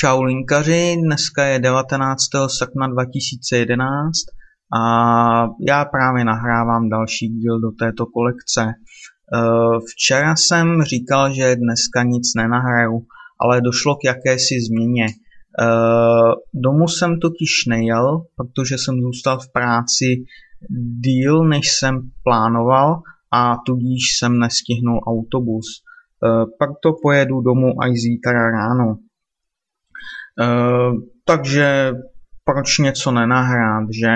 Čau linkaři, dneska je 19. srpna 2011 a já právě nahrávám další díl do této kolekce. E, včera jsem říkal, že dneska nic nenahraju, ale došlo k jakési změně. E, domů jsem totiž nejel, protože jsem zůstal v práci díl, než jsem plánoval a tudíž jsem nestihnul autobus. E, proto pojedu domů až zítra ráno. Eh, takže proč něco nenahrát, že?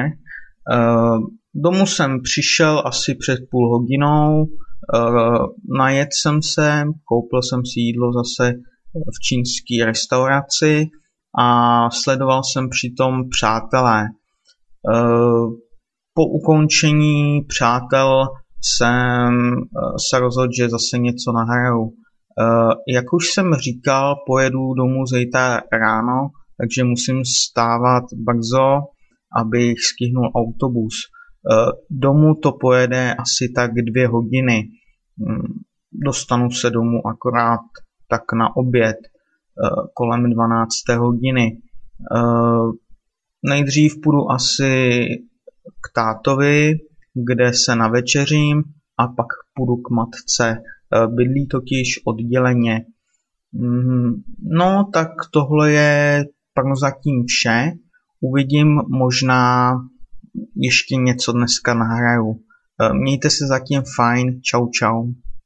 Uh, domů jsem přišel asi před půl hodinou, uh, najet jsem se, koupil jsem si jídlo zase v čínské restauraci a sledoval jsem přitom přátelé. Po ukončení přátel jsem se rozhodl, že zase něco nahraju. Eh, jak už jsem říkal, pojedu domů zítra ráno, takže musím stávat brzo, abych stihnul autobus. Eh, domů to pojede asi tak dvě hodiny. Hm, dostanu se domů akorát tak na oběd eh, kolem 12. hodiny. Nejdřív půjdu asi k tátovi, kde se navečeřím a pak půjdu k matce bydlí totiž odděleně. Mm, no, tak tohle je prozatím vše. Uvidím, možná ještě něco dneska nahraju. Eh, mějte se zatím fajn. Čau, čau.